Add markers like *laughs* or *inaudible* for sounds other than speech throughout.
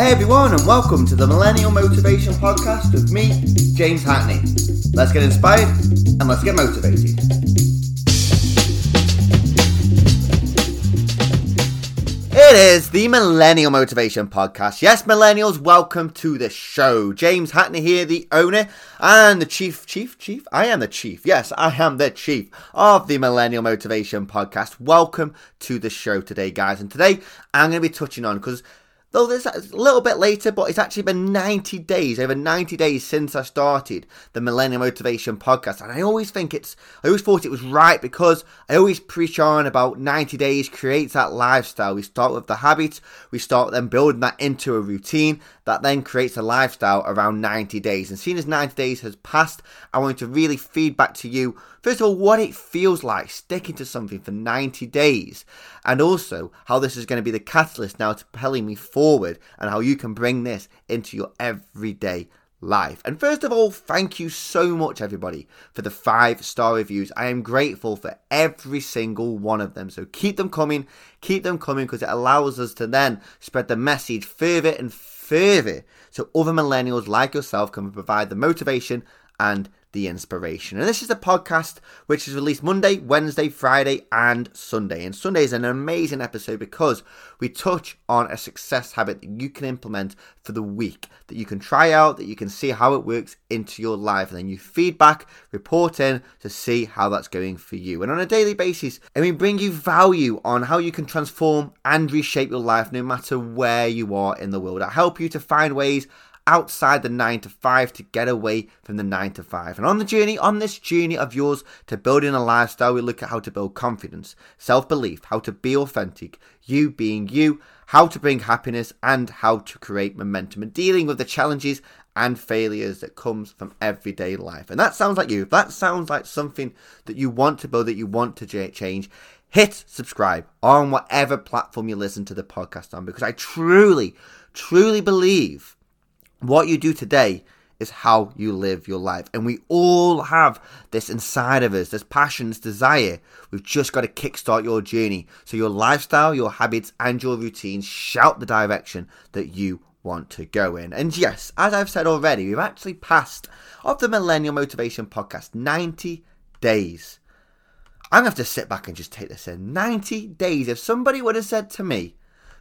Hey everyone, and welcome to the Millennial Motivation Podcast with me, James Hackney. Let's get inspired and let's get motivated. It is the Millennial Motivation Podcast. Yes, millennials, welcome to the show. James Hackney here, the owner and the chief, chief, chief. I am the chief. Yes, I am the chief of the Millennial Motivation Podcast. Welcome to the show today, guys. And today I'm going to be touching on because Though this is a little bit later, but it's actually been 90 days, over 90 days since I started the Millennial Motivation podcast. And I always think it's, I always thought it was right because I always preach on about 90 days creates that lifestyle. We start with the habits, we start then building that into a routine that then creates a lifestyle around 90 days. And seeing as 90 days has passed, I want to really feed back to you, first of all, what it feels like sticking to something for 90 days, and also how this is going to be the catalyst now to propelling me forward, and how you can bring this into your everyday life. And first of all, thank you so much, everybody, for the five star reviews. I am grateful for every single one of them. So keep them coming, keep them coming, because it allows us to then spread the message further and further so other millennials like yourself can provide the motivation and the inspiration. And this is a podcast which is released Monday, Wednesday, Friday, and Sunday. And Sunday is an amazing episode because we touch on a success habit that you can implement for the week, that you can try out, that you can see how it works into your life. And then you feedback, report in to see how that's going for you. And on a daily basis, and we bring you value on how you can transform and reshape your life no matter where you are in the world. I help you to find ways outside the 9 to 5 to get away from the 9 to 5. And on the journey, on this journey of yours to building a lifestyle, we look at how to build confidence, self belief, how to be authentic, you being you, how to bring happiness, and how to create momentum, and dealing with the challenges and failures that comes from everyday life. And that sounds like you. If that sounds like something that you want to build, that you want to change, hit subscribe on whatever platform you listen to the podcast on because I truly, truly believe what you do today is how you live your life. And we all have this inside of us, this passion, this desire. We've just got to kickstart your journey. So your lifestyle, your habits, and your routines shout the direction that you want to go in. And yes, as I've said already, we've actually passed of the Millennial Motivation Podcast 90 days. I'm to have to sit back and just take this in. 90 days. If somebody would have said to me,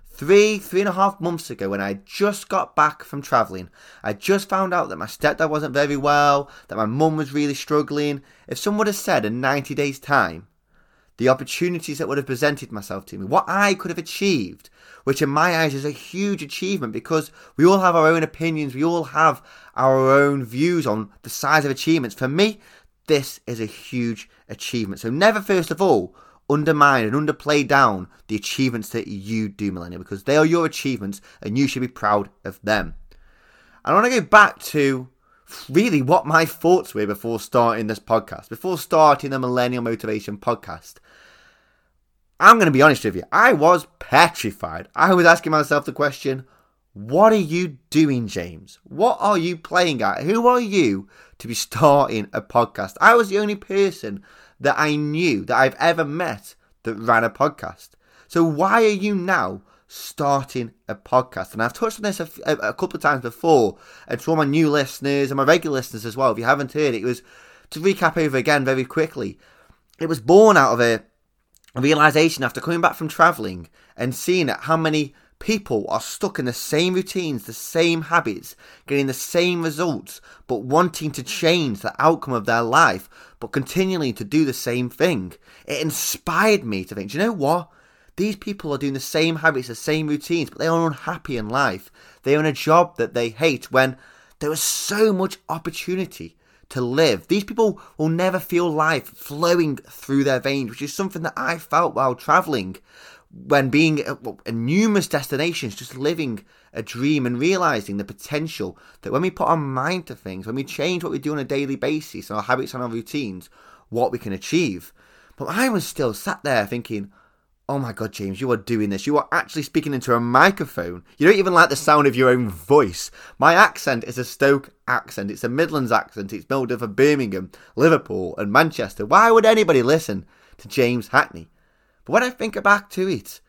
three, three and a half months ago when I just got back from travelling. I just found out that my stepdad wasn't very well, that my mum was really struggling. If someone had said in 90 days' time, the opportunities that would have presented myself to me, what I could have achieved, which in my eyes is a huge achievement because we all have our own opinions, we all have our own views on the size of achievements. For me, this is a huge achievement. So, never first of all undermine and underplay down the achievements that you do, Millennial, because they are your achievements and you should be proud of them. And I want to go back to really what my thoughts were before starting this podcast, before starting the Millennial Motivation podcast. I'm going to be honest with you, I was petrified. I was asking myself the question, what are you doing, James? What are you playing at? Who are you to be starting a podcast? I was the only person that I knew that I've ever met that ran a podcast. So why are you now starting a podcast? And I've touched on this a, a, a couple of times before, and to all my new listeners and my regular listeners as well. If you haven't heard it, was to recap over again very quickly. It was born out of a, a realization after coming back from traveling and seeing how many people are stuck in the same routines, the same habits, getting the same results, but wanting to change the outcome of their life, but continually to do the same thing. It inspired me to think, do you know what? These people are doing the same habits, the same routines, but they are unhappy in life. They are in a job that they hate when there is so much opportunity to live. These people will never feel life flowing through their veins, which is something that I felt while traveling when being uh, in numerous destinations, just living a dream and realizing the potential that when we put our mind to things, when we change what we do on a daily basis, our habits and our routines, what we can achieve. But I was still sat there thinking, oh my god, James, you are doing this. You are actually speaking into a microphone. You don't even like the sound of your own voice. My accent is a Stoke accent, it's a Midlands accent, it's built over Birmingham, Liverpool, and Manchester. Why would anybody listen to James Hackney? But when I think back to it,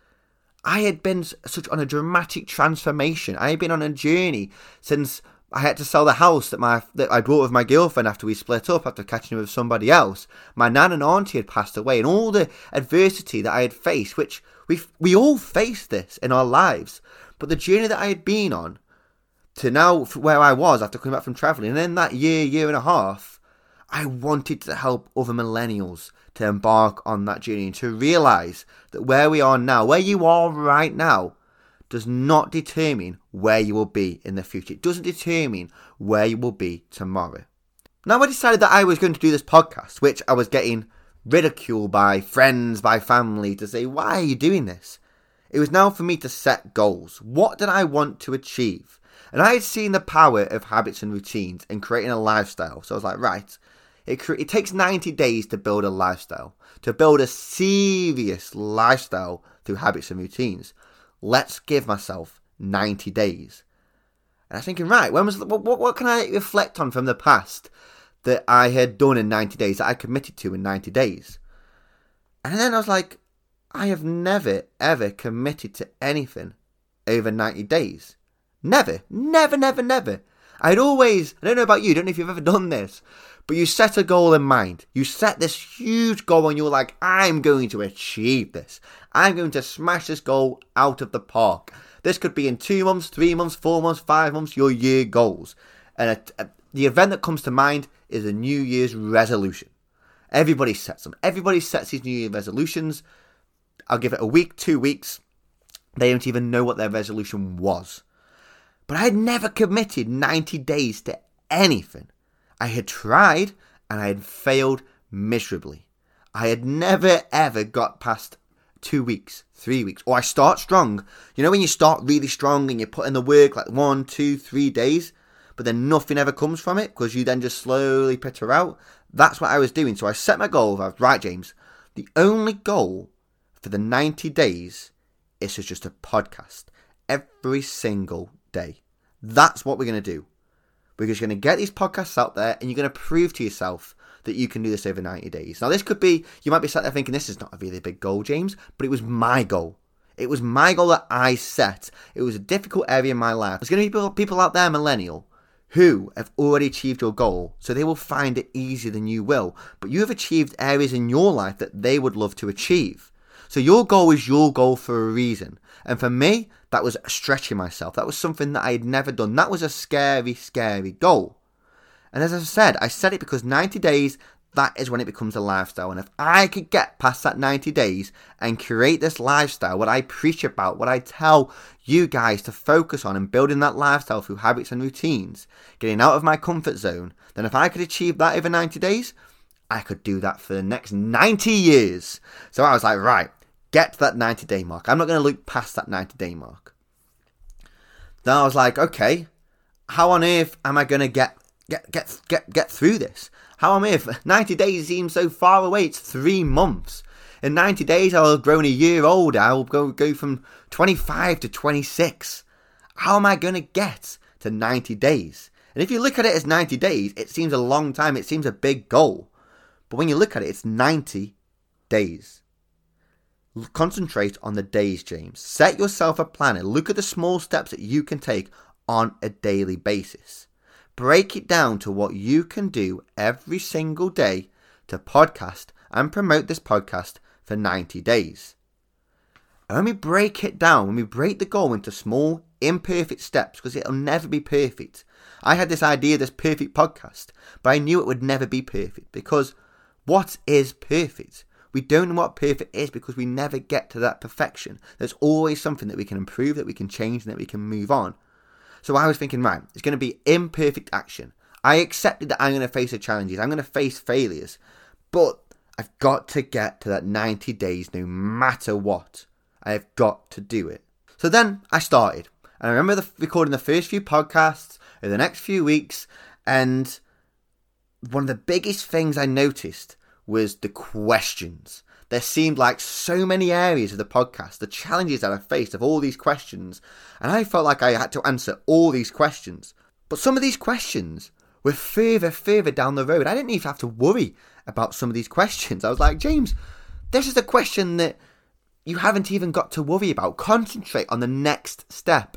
I had been such on a dramatic transformation. I had been on a journey since I had to sell the house that my that I bought with my girlfriend after we split up after catching up with somebody else. My nan and auntie had passed away, and all the adversity that I had faced, which we we all face this in our lives. But the journey that I had been on to now where I was after coming back from traveling, and in that year, year and a half, I wanted to help other millennials to embark on that journey and to realize that where we are now, where you are right now, does not determine where you will be in the future. It doesn't determine where you will be tomorrow. Now, I decided that I was going to do this podcast, which I was getting ridiculed by friends, by family, to say, Why are you doing this? It was now for me to set goals. What did I want to achieve? And I had seen the power of habits and routines and creating a lifestyle. So I was like, right, it, it takes 90 days to build a lifestyle, to build a serious lifestyle through habits and routines. Let's give myself 90 days. And I was thinking, right, when was what, what, what can I reflect on from the past that I had done in 90 days, that I committed to in 90 days? And then I was like, I have never, ever committed to anything over 90 days. Never, never, never, never. I'd always, I don't know about you, I don't know if you've ever done this, but you set a goal in mind. You set this huge goal and you're like, I'm going to achieve this. I'm going to smash this goal out of the park. This could be in two months, three months, four months, five months, your year goals. And a, a, the event that comes to mind is a New Year's resolution. Everybody sets them. Everybody sets these New Year resolutions. I'll give it a week, two weeks. They don't even know what their resolution was. But I had never committed 90 days to anything. I had tried and I had failed miserably. I had never ever got past two weeks, three weeks, or I start strong. You know, when you start really strong and you put in the work like one, two, three days, but then nothing ever comes from it because you then just slowly peter out. That's what I was doing. So I set my goal. I was right, James. The only goal for the 90 days is just a podcast every single day. That's what we're going to do because you're going to get these podcasts out there and you're going to prove to yourself that you can do this over 90 days. Now, this could be, you might be sat there thinking, this is not a really big goal, James, but it was my goal. It was my goal that I set. It was a difficult area in my life. There's going to be people out there, millennial, who have already achieved your goal, so they will find it easier than you will. But you have achieved areas in your life that they would love to achieve. So your goal is your goal for a reason. And for me, that was stretching myself. That was something that I had never done. That was a scary, scary goal. And as I said, I said it because 90 days, that is when it becomes a lifestyle. And if I could get past that 90 days and create this lifestyle, what I preach about, what I tell you guys to focus on and building that lifestyle through habits and routines, getting out of my comfort zone, then if I could achieve that over 90 days, I could do that for the next 90 years. So I was like, right, get to that 90 day mark. I'm not going to look past that 90 day mark. Then I was like, okay, how on earth am I going to get get get get get through this? How on earth *laughs* 90 days seems so far away? It's three months. In 90 days, I'll have grown a year old. I'll go go from 25 to 26. How am I going to get to 90 days? And if you look at it as 90 days, it seems a long time. It seems a big goal. But when you look at it, it's 90 days. Concentrate on the days, James. Set yourself a plan and look at the small steps that you can take on a daily basis. Break it down to what you can do every single day to podcast and promote this podcast for 90 days. And when we break it down, when we break the goal into small, imperfect steps, because it'll never be perfect. I had this idea, this perfect podcast, but I knew it would never be perfect because what is perfect? We don't know what perfect is because we never get to that perfection. There's always something that we can improve, that we can change, and that we can move on. So I was thinking, right, it's going to be imperfect action. I accepted that I'm going to face the challenges, I'm going to face failures, but I've got to get to that 90 days no matter what. I have got to do it. So then I started. And I remember the, recording the first few podcasts in the next few weeks, and one of the biggest things I noticed was the questions. There seemed like so many areas of the podcast, the challenges that I faced of all these questions, and I felt like I had to answer all these questions. But some of these questions were further, further down the road. I didn't even have to worry about some of these questions. I was like, James, this is a question that you haven't even got to worry about. Concentrate on the next step.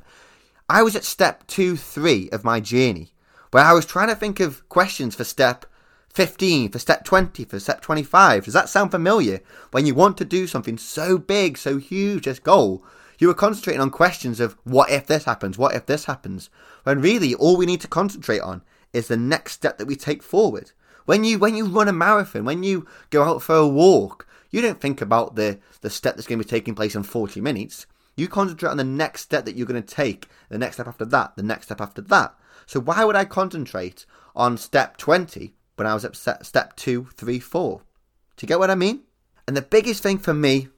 I was at step two, three of my journey, where I was trying to think of questions for step 15, for step 20, for step 25. Does that sound familiar? When you want to do something so big, so huge as goal, you are concentrating on questions of what if this happens, what if this happens, when really all we need to concentrate on is the next step that we take forward. When you when you run a marathon, when you go out for a walk, you don't think about the, the step that's going to be taking place in 40 minutes. You concentrate on the next step that you're going to take, the next step after that, the next step after that. So why would I concentrate on step 20 when I was at step two, three, four. Do you get what I mean? And the biggest thing for me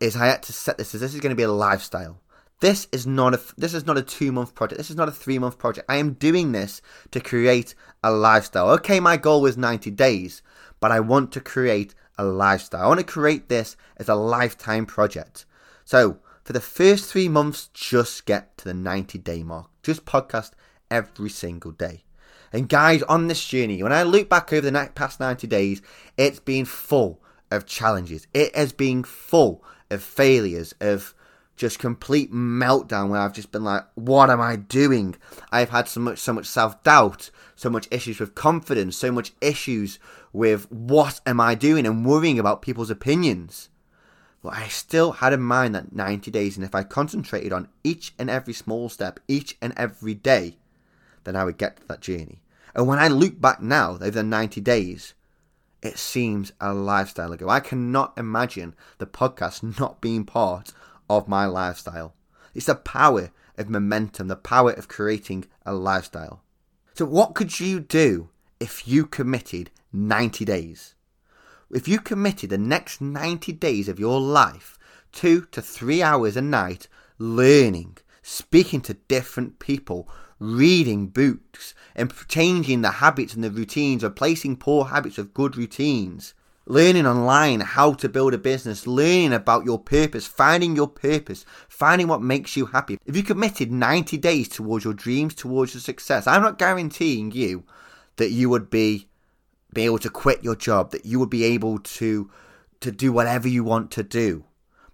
is I had to set this as this is going to be a lifestyle. This is not a this is not a two month project. This is not a three month project. I am doing this to create a lifestyle. Okay, my goal was 90 days, but I want to create a lifestyle. I want to create this as a lifetime project. So, for the first three months, just get to the 90 day mark. Just podcast every single day. And guys, on this journey, when I look back over the past 90 days, it's been full of challenges. It has been full of failures, of just complete meltdown where I've just been like, what am I doing? I've had so much so much self-doubt, so much issues with confidence, so much issues with what am I doing and worrying about people's opinions. But I still had in mind that 90 days, and if I concentrated on each and every small step, each and every day, then I would get to that journey. And when I look back now over the 90 days, it seems a lifestyle ago. I cannot imagine the podcast *laughs* not being part of my lifestyle. It's the power of momentum, the power of creating a lifestyle. So, what could you do if you committed 90 days? If you committed the next 90 days of your life, two to three hours a night, learning, speaking to different people, reading books, and changing the habits and the routines, replacing poor habits with good routines, learning online how to build a business, learning about your purpose, finding your purpose, finding what makes you happy. If you committed 90 days towards your dreams, towards your success, I'm not guaranteeing you that you would be be able to quit your job, that you would be able to to do whatever you want to do.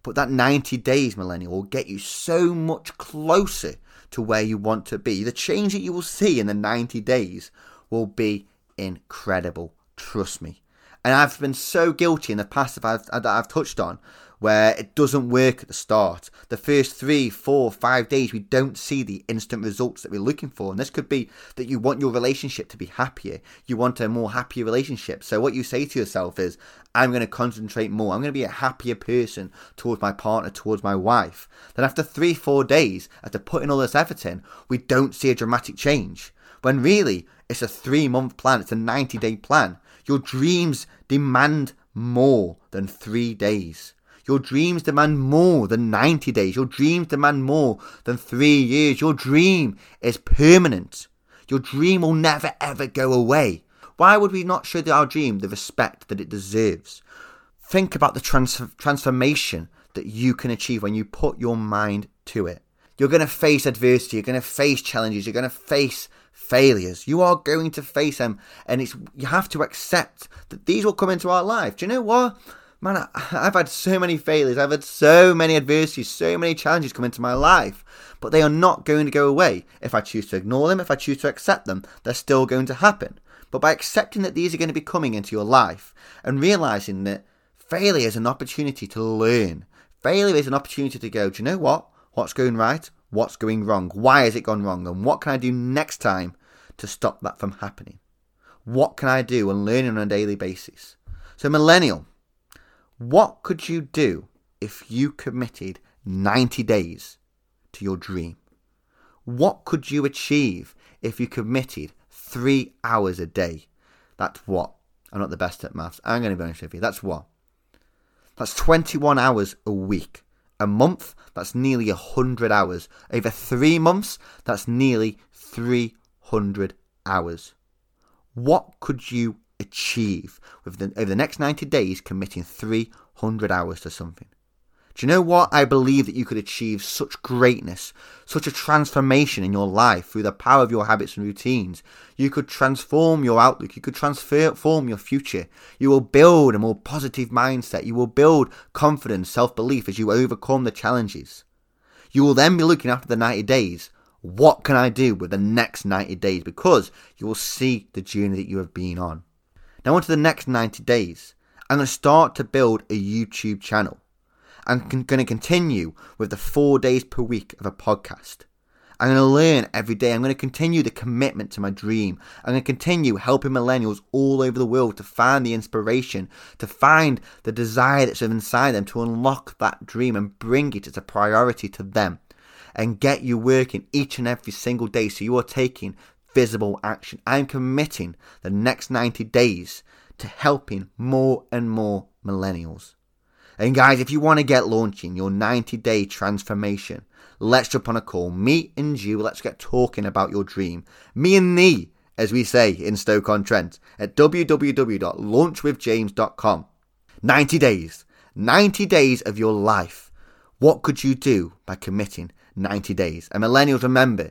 But that 90 days, millennial, will get you so much closer to where you want to be. The change that you will see in the 90 days will be incredible. Trust me. And I've been so guilty in the past that I've, that I've touched on where it doesn't work at the start. The first three, four, five days, we don't see the instant results that we're looking for. And this could be that you want your relationship to be happier. You want a more happier relationship. So what you say to yourself is, I'm going to concentrate more. I'm going to be a happier person towards my partner, towards my wife. Then after three, four days, after putting all this effort in, we don't see a dramatic change. When really, it's a three month plan, it's a 90 day plan. Your dreams demand more than three days. Your dreams demand more than 90 days. Your dreams demand more than three years. Your dream is permanent. Your dream will never ever go away. Why would we not show our dream the respect that it deserves? Think about the trans- transformation that you can achieve when you put your mind to it. You're going to face adversity. You're going to face challenges. You're going to face failures. You are going to face them, and it's you have to accept that these will come into our life. Do you know what? Man, I, *laughs* have had so many failures, I've had so many adversities, so many challenges come into my life, but they are not going to go away. If I choose to ignore them, if I choose to accept them, they're still going to happen. But by accepting that these are going to be coming into your life and realizing that failure is an opportunity to learn, failure is an opportunity to go, do you know what? What's going right? What's going wrong? Why has it gone wrong? And what can I do next time to stop that from happening? What can I do and learn on a daily basis? So, millennial, what could you do if you committed 90 days to your dream? What could you achieve if you committed three hours a day? That's what? I'm not the best at maths. I'm going to be honest with you. That's what? That's 21 hours a week. A month, that's nearly 100 hours. Over three months, that's nearly 300 hours. What could you achieve with the, over the next 90 days committing 300 hours to something? Do you know what? I believe that you could achieve such greatness, such a transformation in your life through the power of your habits and routines. You could transform your outlook. You could transform your future. You will build a more positive mindset. You will build confidence, self belief as you overcome the challenges. You will then be looking after the 90 days. What can I do with the next 90 days? Because you will see the journey that you have been on. Now, on to the next 90 days. I'm going to start to build a YouTube channel. I'm con- going to continue with the four days per week of a podcast. I'm going to learn every day. I'm going to continue the commitment to my dream. I'm going to continue helping millennials all over the world to find the inspiration, to find the desire that's inside them, to unlock that dream and bring it as a priority to them and get you working each and every single day so you are taking visible action. I'm committing the next 90 days to helping more and more millennials. And guys, if you want to get launching your 90 day transformation, let's jump on a call. Me and you, let's get talking about your dream. Me and thee, as we say in Stoke-on-Trent, at www.launchwithjames.com. 90 days. 90 days of your life. What could you do by committing 90 days? And millennials, remember,